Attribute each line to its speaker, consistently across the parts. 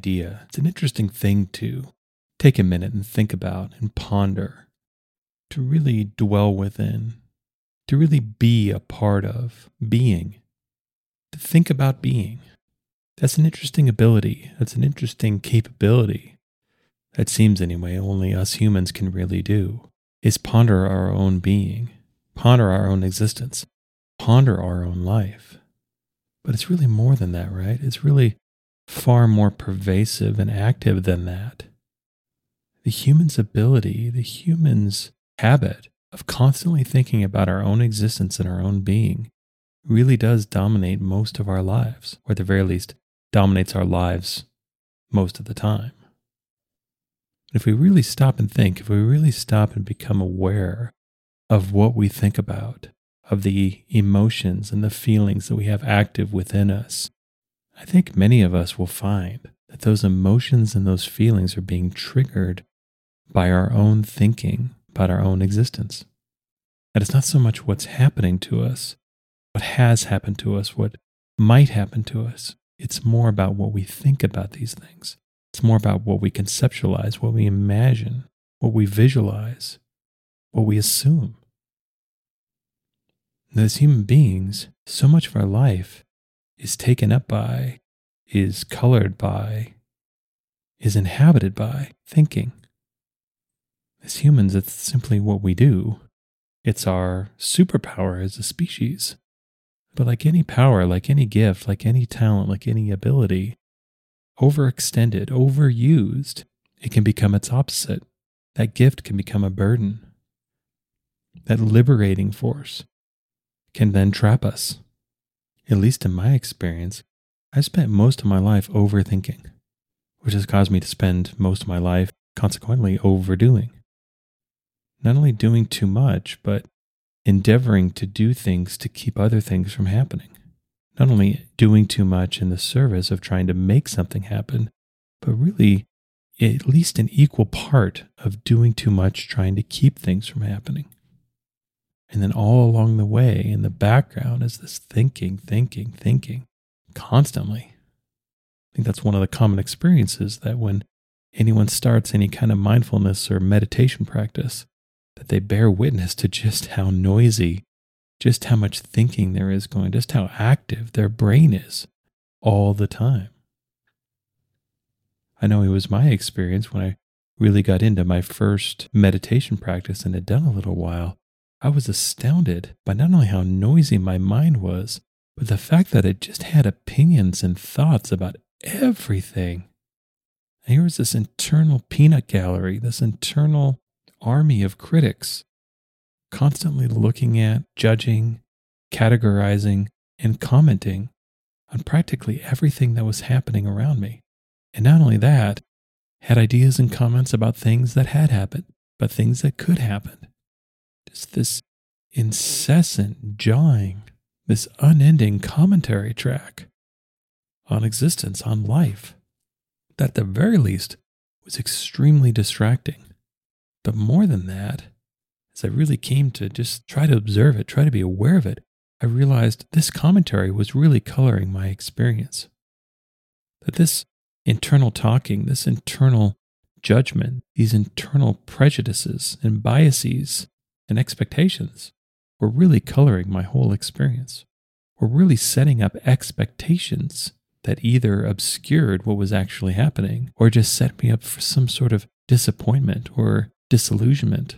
Speaker 1: idea. It's an interesting thing to take a minute and think about and ponder, to really dwell within, to really be a part of being, to think about being. That's an interesting ability. That's an interesting capability. That seems, anyway, only us humans can really do is ponder our own being, ponder our own existence, ponder our own life. But it's really more than that, right? It's really far more pervasive and active than that. The human's ability, the human's habit of constantly thinking about our own existence and our own being really does dominate most of our lives, or at the very least, dominates our lives most of the time. If we really stop and think, if we really stop and become aware of what we think about, of the emotions and the feelings that we have active within us, I think many of us will find that those emotions and those feelings are being triggered by our own thinking about our own existence. And it's not so much what's happening to us, what has happened to us, what might happen to us. It's more about what we think about these things. It's more about what we conceptualize, what we imagine, what we visualize, what we assume. And As human beings, so much of our life is taken up by, is colored by, is inhabited by thinking. As humans, it's simply what we do. It's our superpower as a species. But like any power, like any gift, like any talent, like any ability, overextended, overused, it can become its opposite. That gift can become a burden. That liberating force can then trap us. At least in my experience, I've spent most of my life overthinking, which has caused me to spend most of my life consequently overdoing. Not only doing too much, but endeavoring to do things to keep other things from happening not only doing too much in the service of trying to make something happen, but really at least an equal part of doing too much trying to keep things from happening. And then all along the way in the background is this thinking, thinking, thinking constantly. I think that's one of the common experiences that when anyone starts any kind of mindfulness or meditation practice, that they bear witness to just how noisy just how much thinking there is going, just how active their brain is all the time. I know it was my experience when I really got into my first meditation practice and had done a little while. I was astounded by not only how noisy my mind was, but the fact that it just had opinions and thoughts about everything. And here was this internal peanut gallery, this internal army of critics constantly looking at, judging, categorizing, and commenting on practically everything that was happening around me. And not only that, had ideas and comments about things that had happened, but things that could happen. Just this incessant jawing, this unending commentary track on existence, on life, that at the very least was extremely distracting. But more than that, as I really came to just try to observe it, try to be aware of it, I realized this commentary was really coloring my experience. That this internal talking, this internal judgment, these internal prejudices and biases and expectations were really coloring my whole experience, were really setting up expectations that either obscured what was actually happening or just set me up for some sort of disappointment or disillusionment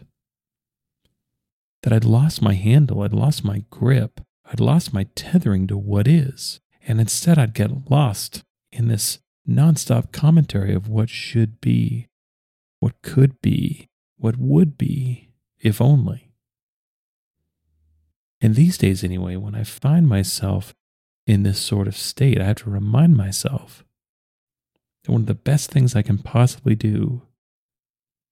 Speaker 1: that I'd lost my handle, I'd lost my grip, I'd lost my tethering to what is. And instead, I'd get lost in this nonstop commentary of what should be, what could be, what would be, if only. And these days, anyway, when I find myself in this sort of state, I have to remind myself that one of the best things I can possibly do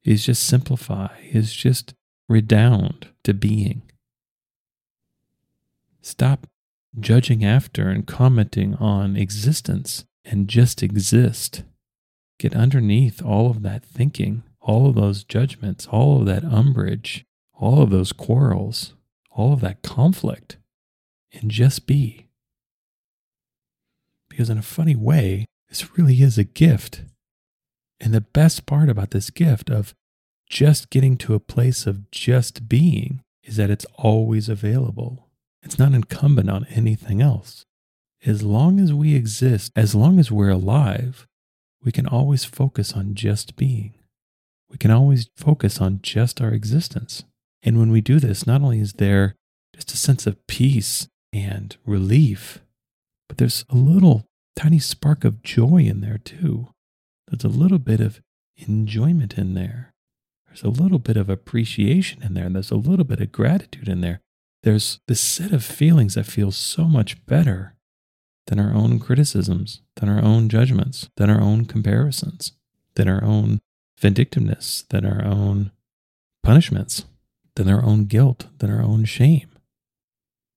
Speaker 1: is just simplify, is just redound to being. Stop judging after and commenting on existence and just exist. Get underneath all of that thinking, all of those judgments, all of that umbrage, all of those quarrels, all of that conflict, and just be. Because, in a funny way, This really is a gift. And the best part about this gift of just getting to a place of just being is that it's always available. It's not incumbent on anything else. As long as we exist, as long as we're alive, we can always focus on just being. We can always focus on just our existence. And when we do this, not only is there just a sense of peace and relief, but there's a little tiny spark of joy in there too. There's a little bit of enjoyment in there. There's a little bit of appreciation in there. And there's a little bit of gratitude in there. There's this set of feelings that feels so much better than our own criticisms, than our own judgments, than our own comparisons, than our own vindictiveness, than our own punishments, than our own guilt, than our own shame.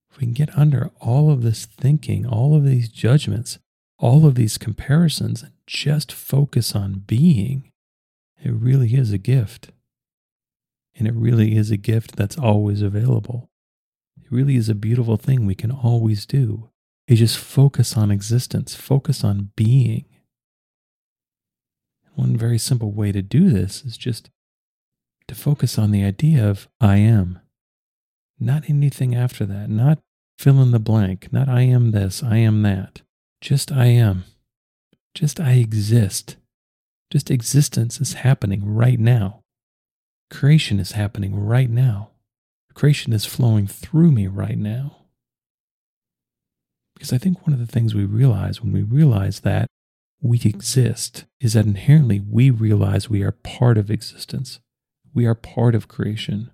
Speaker 1: If we can get under all of this thinking, all of these judgments, all of these comparisons, and just focus on being, it really is a gift. And it really is a gift that's always available. It really is a beautiful thing we can always do. Is just focus on existence, focus on being. One very simple way to do this is just to focus on the idea of I am. Not anything after that, not fill in the blank, not I am this, I am that. Just I am. Just I exist. Just existence is happening right now. Creation is happening right now. Creation is flowing through me right now. Because I think one of the things we realize when we realize that we exist is that inherently we realize we are part of existence. We are part of creation.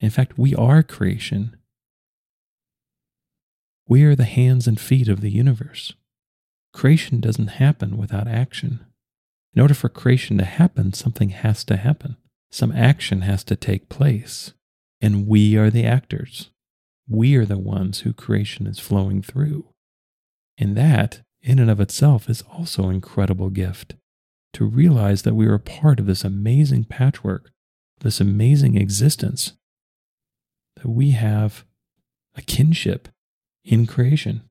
Speaker 1: In fact, we are creation. We are the hands and feet of the universe. Creation doesn't happen without action. In order for creation to happen, something has to happen. Some action has to take place. And we are the actors. We are the ones who creation is flowing through. And that, in and of itself, is also an incredible gift. To realize that we are a part of this amazing patchwork, this amazing existence, that we have a kinship in creation.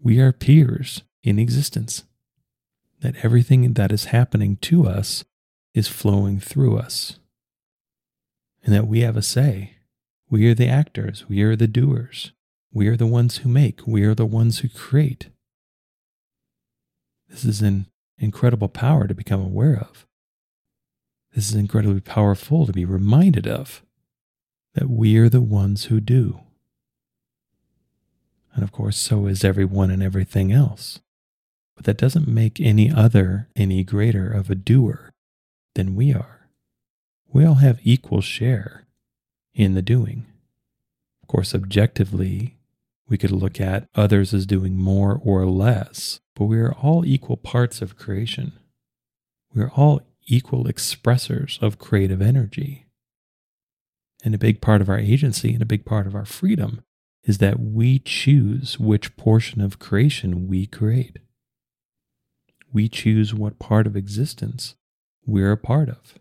Speaker 1: We are peers in existence. That everything that is happening to us is flowing through us. And that we have a say. We are the actors. We are the doers. We are the ones who make. We are the ones who create. This is an incredible power to become aware of. This is incredibly powerful to be reminded of that we are the ones who do. And of course, so is everyone and everything else. But that doesn't make any other any greater of a doer than we are. We all have equal share in the doing. Of course, objectively, we could look at others as doing more or less, but we are all equal parts of creation. We are all equal expressors of creative energy. And a big part of our agency and a big part of our freedom is that we choose which portion of creation we create. We choose what part of existence we're a part of.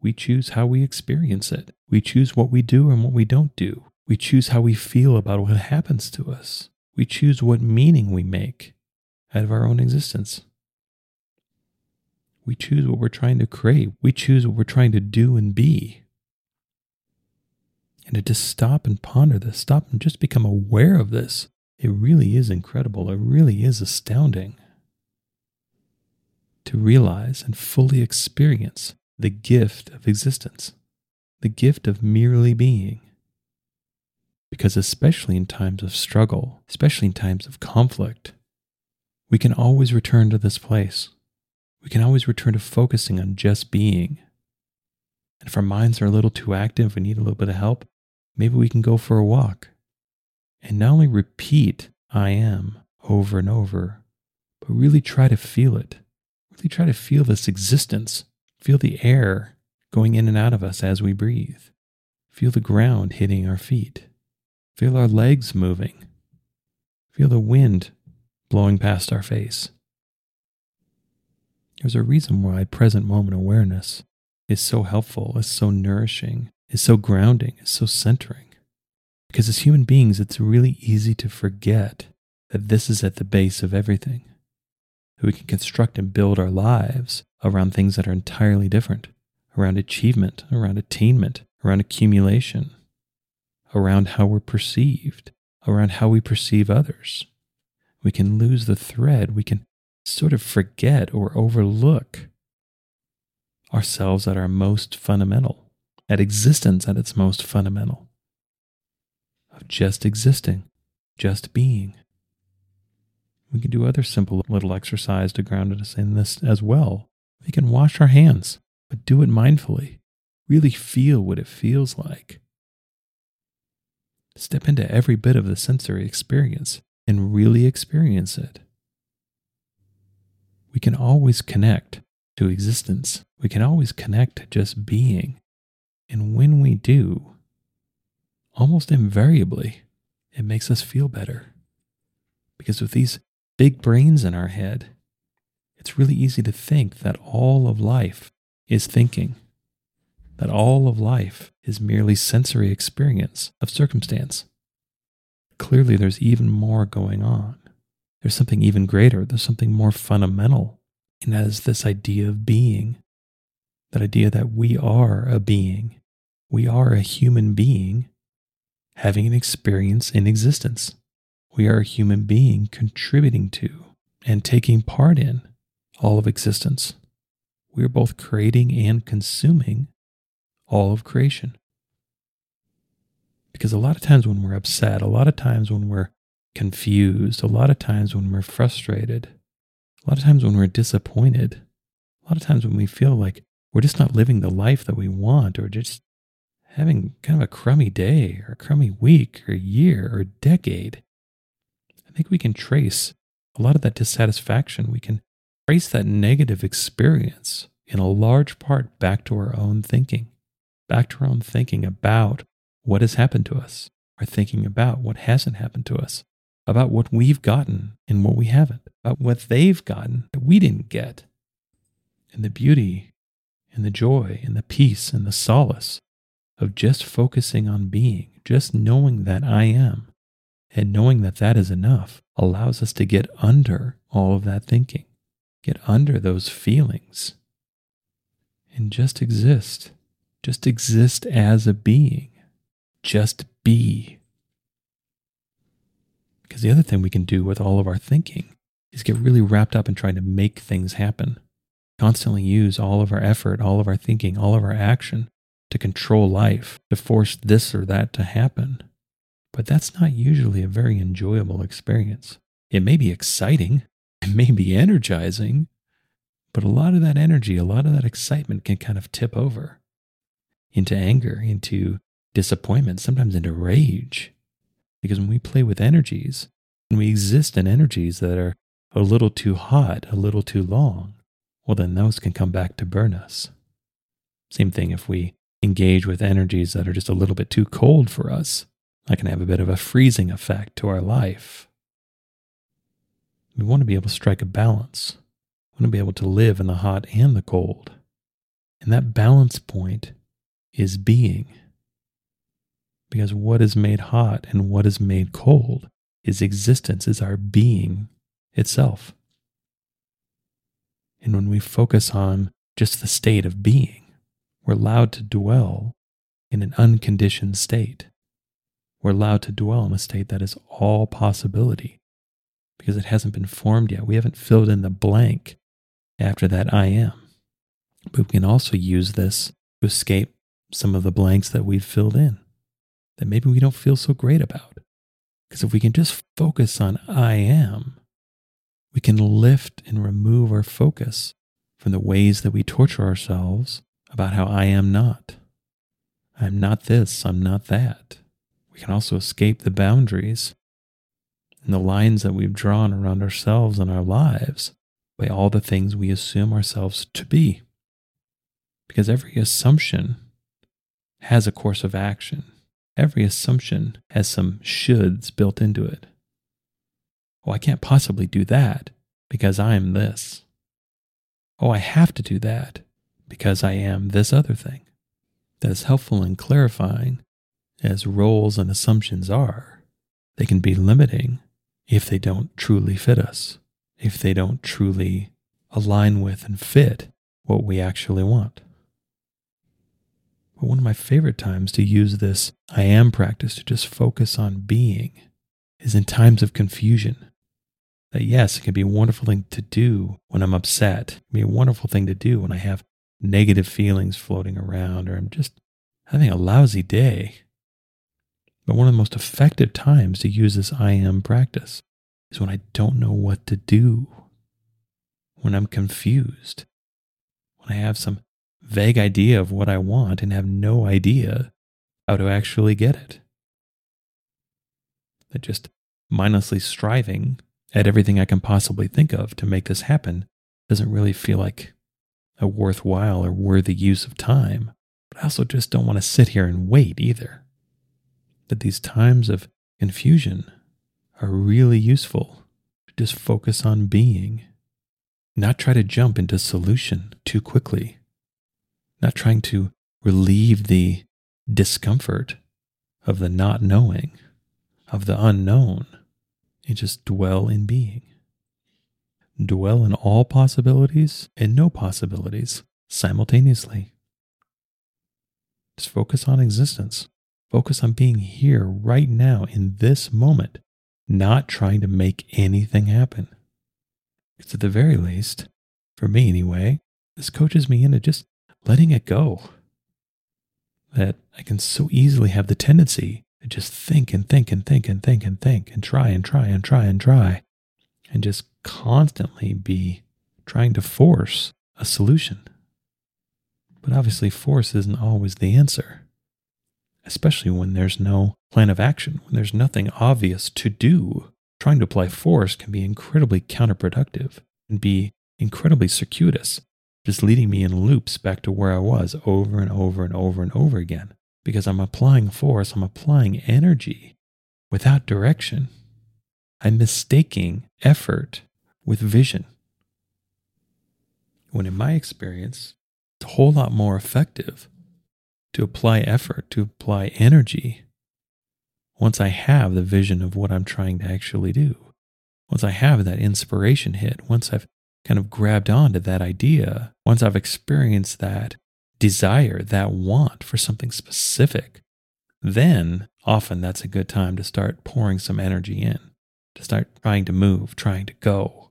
Speaker 1: We choose how we experience it. We choose what we do and what we don't do. We choose how we feel about what happens to us. We choose what meaning we make out of our own existence. We choose what we're trying to create. We choose what we're trying to do and be. And to just stop and ponder this, stop and just become aware of this, it really is incredible. It really is astounding to realize and fully experience the gift of existence, the gift of merely being. Because, especially in times of struggle, especially in times of conflict, we can always return to this place. We can always return to focusing on just being. And if our minds are a little too active, we need a little bit of help, maybe we can go for a walk and not only repeat I am over and over, but really try to feel it. Really try to feel this existence. Feel the air going in and out of us as we breathe. Feel the ground hitting our feet. Feel our legs moving. Feel the wind blowing past our face. There's a reason why present moment awareness is so helpful, is so nourishing, is so grounding, is so centering. Because as human beings, it's really easy to forget that this is at the base of everything. That we can construct and build our lives around things that are entirely different, around achievement, around attainment, around accumulation, around how we're perceived, around how we perceive others. We can lose the thread. We can sort of forget or overlook ourselves at our most fundamental, at existence at its most fundamental, of just existing, just being. We can do other simple little exercise to ground us in this as well. We can wash our hands, but do it mindfully. Really feel what it feels like. Step into every bit of the sensory experience and really experience it. We can always connect to existence. We can always connect to just being. And when we do, almost invariably, it makes us feel better. Because with these big brains in our head, it's really easy to think that all of life is thinking, that all of life is merely sensory experience of circumstance. Clearly, there's even more going on. There's something even greater, there's something more fundamental, and that is this idea of being. That idea that we are a being, we are a human being having an experience in existence. We are a human being contributing to and taking part in all of existence. We are both creating and consuming all of creation. Because a lot of times when we're upset, a lot of times when we're confused, a lot of times when we're frustrated, a lot of times when we're disappointed, a lot of times when we feel like we're just not living the life that we want or just having kind of a crummy day or a crummy week or year or decade, I think we can trace a lot of that dissatisfaction. We can trace that negative experience in a large part back to our own thinking, back to our own thinking about what has happened to us, or thinking about what hasn't happened to us, about what we've gotten and what we haven't, about what they've gotten that we didn't get, and the beauty and the joy and the peace and the solace of just focusing on being, just knowing that I am and knowing that that is enough allows us to get under all of that thinking, get under those feelings, and just exist. Just exist as a being. Just be. Because the other thing we can do with all of our thinking is get really wrapped up in trying to make things happen. Constantly use all of our effort, all of our thinking, all of our action to control life, to force this or that to happen but that's not usually a very enjoyable experience. It may be exciting, it may be energizing, but a lot of that energy, a lot of that excitement can kind of tip over into anger, into disappointment, sometimes into rage. Because when we play with energies, when we exist in energies that are a little too hot, a little too long, well, then those can come back to burn us. Same thing if we engage with energies that are just a little bit too cold for us. That can have a bit of a freezing effect to our life. We want to be able to strike a balance. We want to be able to live in the hot and the cold. And that balance point is being. Because what is made hot and what is made cold is existence, is our being itself. And when we focus on just the state of being, we're allowed to dwell in an unconditioned state. We're allowed to dwell in a state that is all possibility because it hasn't been formed yet. We haven't filled in the blank after that I am. But we can also use this to escape some of the blanks that we've filled in that maybe we don't feel so great about. Because if we can just focus on I am, we can lift and remove our focus from the ways that we torture ourselves about how I am not. I'm not this, I'm not that we can also escape the boundaries and the lines that we've drawn around ourselves and our lives by all the things we assume ourselves to be. Because every assumption has a course of action. Every assumption has some shoulds built into it. Oh, I can't possibly do that because I am this. Oh, I have to do that because I am this other thing. That is helpful in clarifying as roles and assumptions are, they can be limiting if they don't truly fit us, if they don't truly align with and fit what we actually want. But one of my favorite times to use this I am practice to just focus on being is in times of confusion. That yes, it can be a wonderful thing to do when I'm upset. It can be a wonderful thing to do when I have negative feelings floating around or I'm just having a lousy day. But one of the most effective times to use this I am practice is when I don't know what to do, when I'm confused, when I have some vague idea of what I want and have no idea how to actually get it. That just mindlessly striving at everything I can possibly think of to make this happen doesn't really feel like a worthwhile or worthy use of time. But I also just don't want to sit here and wait either. That these times of confusion are really useful to just focus on being, not try to jump into solution too quickly, not trying to relieve the discomfort of the not knowing, of the unknown, and just dwell in being. Dwell in all possibilities and no possibilities simultaneously. Just focus on existence. Focus on being here right now in this moment, not trying to make anything happen. Because at the very least, for me anyway, this coaches me into just letting it go. That I can so easily have the tendency to just think and think and think and think and think and try and try and try and try and just constantly be trying to force a solution. But obviously, force isn't always the answer, especially when there's no plan of action, when there's nothing obvious to do. Trying to apply force can be incredibly counterproductive and be incredibly circuitous, just leading me in loops back to where I was over and over and over and over again. Because I'm applying force, I'm applying energy without direction. I'm mistaking effort with vision. When in my experience, it's a whole lot more effective to apply effort, to apply energy once I have the vision of what I'm trying to actually do. Once I have that inspiration hit, once I've kind of grabbed onto that idea, once I've experienced that desire, that want for something specific, then often that's a good time to start pouring some energy in to start trying to move, trying to go.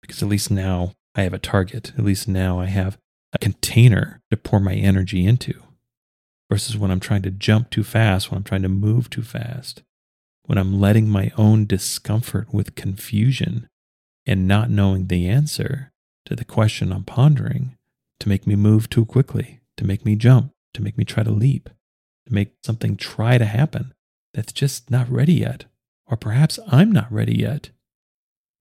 Speaker 1: Because at least now I have a target. At least now I have a container to pour my energy into. Versus when I'm trying to jump too fast, when I'm trying to move too fast, when I'm letting my own discomfort with confusion and not knowing the answer to the question I'm pondering to make me move too quickly, to make me jump, to make me try to leap, to make something try to happen that's just not ready yet or perhaps I'm not ready yet.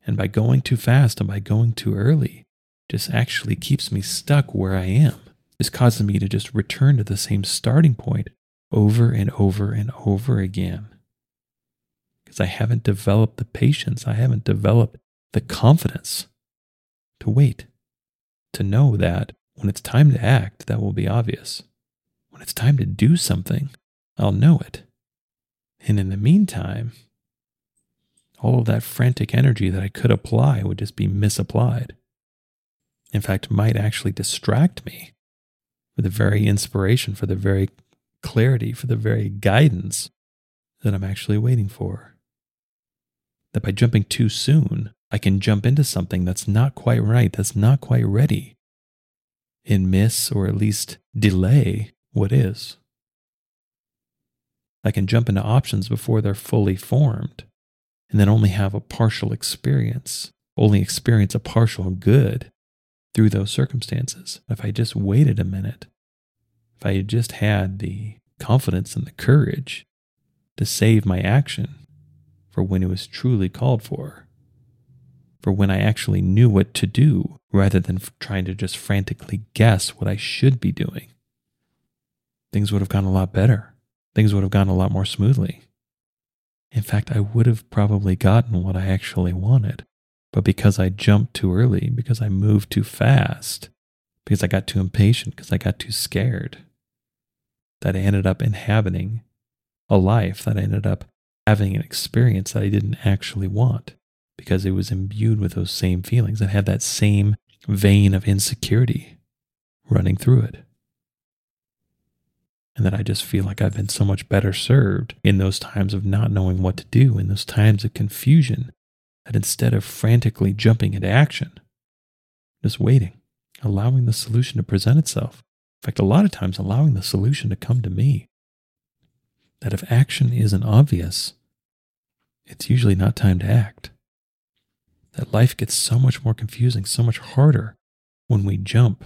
Speaker 1: And by going too fast and by going too early, just actually keeps me stuck where I am. This causes me to just return to the same starting point over and over and over again. Because I haven't developed the patience, I haven't developed the confidence to wait, to know that when it's time to act, that will be obvious. When it's time to do something, I'll know it. And in the meantime, all of that frantic energy that I could apply would just be misapplied. In fact, might actually distract me for the very inspiration, for the very clarity, for the very guidance that I'm actually waiting for. That by jumping too soon, I can jump into something that's not quite right, that's not quite ready, and miss or at least delay what is. I can jump into options before they're fully formed and then only have a partial experience, only experience a partial good through those circumstances. If I just waited a minute, if I had just had the confidence and the courage to save my action for when it was truly called for, for when I actually knew what to do rather than trying to just frantically guess what I should be doing, things would have gone a lot better. Things would have gone a lot more smoothly. In fact, I would have probably gotten what I actually wanted. But because I jumped too early, because I moved too fast, because I got too impatient, because I got too scared, that I ended up inhabiting a life, that I ended up having an experience that I didn't actually want because it was imbued with those same feelings. and had that same vein of insecurity running through it. And that I just feel like I've been so much better served in those times of not knowing what to do, in those times of confusion, that instead of frantically jumping into action, just waiting, allowing the solution to present itself. In fact, a lot of times allowing the solution to come to me. That if action isn't obvious, it's usually not time to act. That life gets so much more confusing, so much harder when we jump,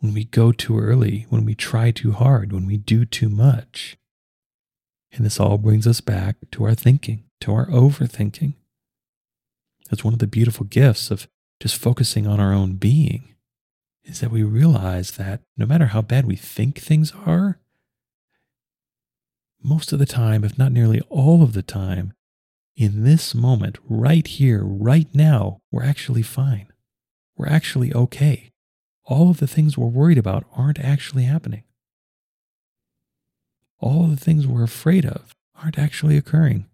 Speaker 1: when we go too early, when we try too hard, when we do too much. And this all brings us back to our thinking, to our overthinking. That's one of the beautiful gifts of just focusing on our own being is that we realize that no matter how bad we think things are, most of the time, if not nearly all of the time, in this moment, right here, right now, we're actually fine. We're actually okay. All of the things we're worried about aren't actually happening. All of the things we're afraid of aren't actually occurring.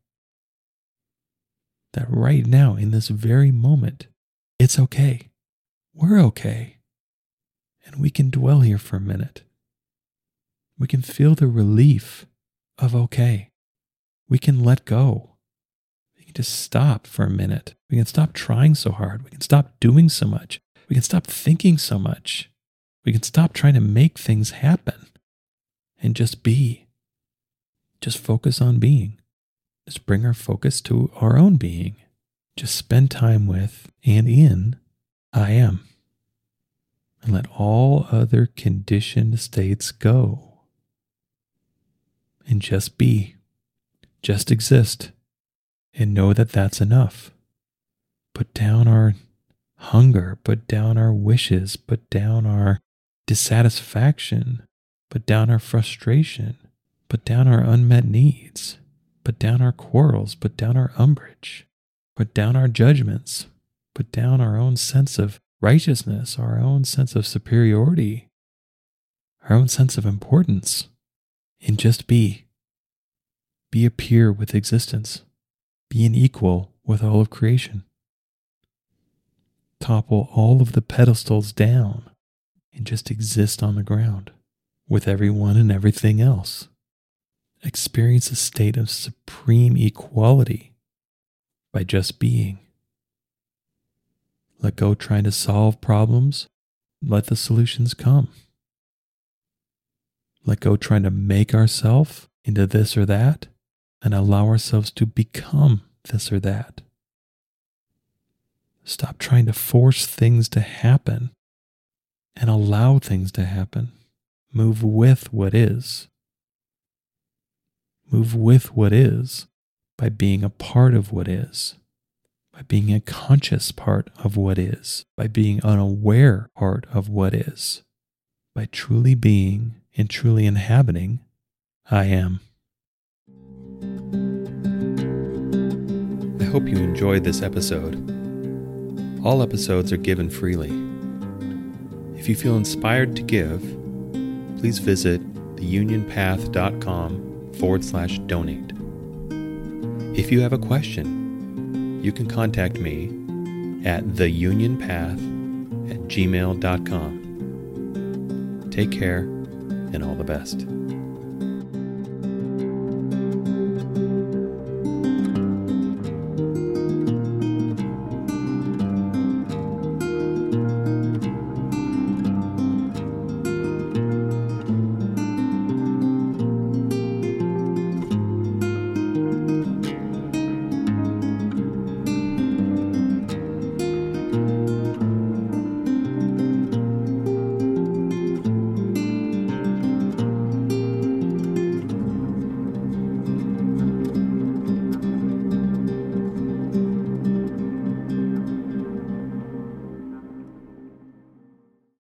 Speaker 1: That right now, in this very moment, it's okay. We're okay. And we can dwell here for a minute. We can feel the relief of okay. We can let go just stop for a minute. We can stop trying so hard. We can stop doing so much. We can stop thinking so much. We can stop trying to make things happen and just be. Just focus on being. Just bring our focus to our own being. Just spend time with and in I am. And let all other conditioned states go. And just be. Just exist and know that that's enough. Put down our hunger, put down our wishes, put down our dissatisfaction, put down our frustration, put down our unmet needs, put down our quarrels, put down our umbrage, put down our judgments, put down our own sense of righteousness, our own sense of superiority, our own sense of importance, and just be. Be a peer with existence be an equal with all of creation. Topple all of the pedestals down and just exist on the ground with everyone and everything else. Experience a state of supreme equality by just being. Let go trying to solve problems, let the solutions come. Let go trying to make ourselves into this or that, and allow ourselves to become this or that. Stop trying to force things to happen and allow things to happen. Move with what is. Move with what is by being a part of what is, by being a conscious part of what is, by being an aware part of what is, by truly being and truly inhabiting I am. Hope you enjoyed this episode. All episodes are given freely. If you feel inspired to give, please visit theunionpath.com forward slash donate. If you have a question, you can contact me at theunionpath at gmail.com. Take care and all the best.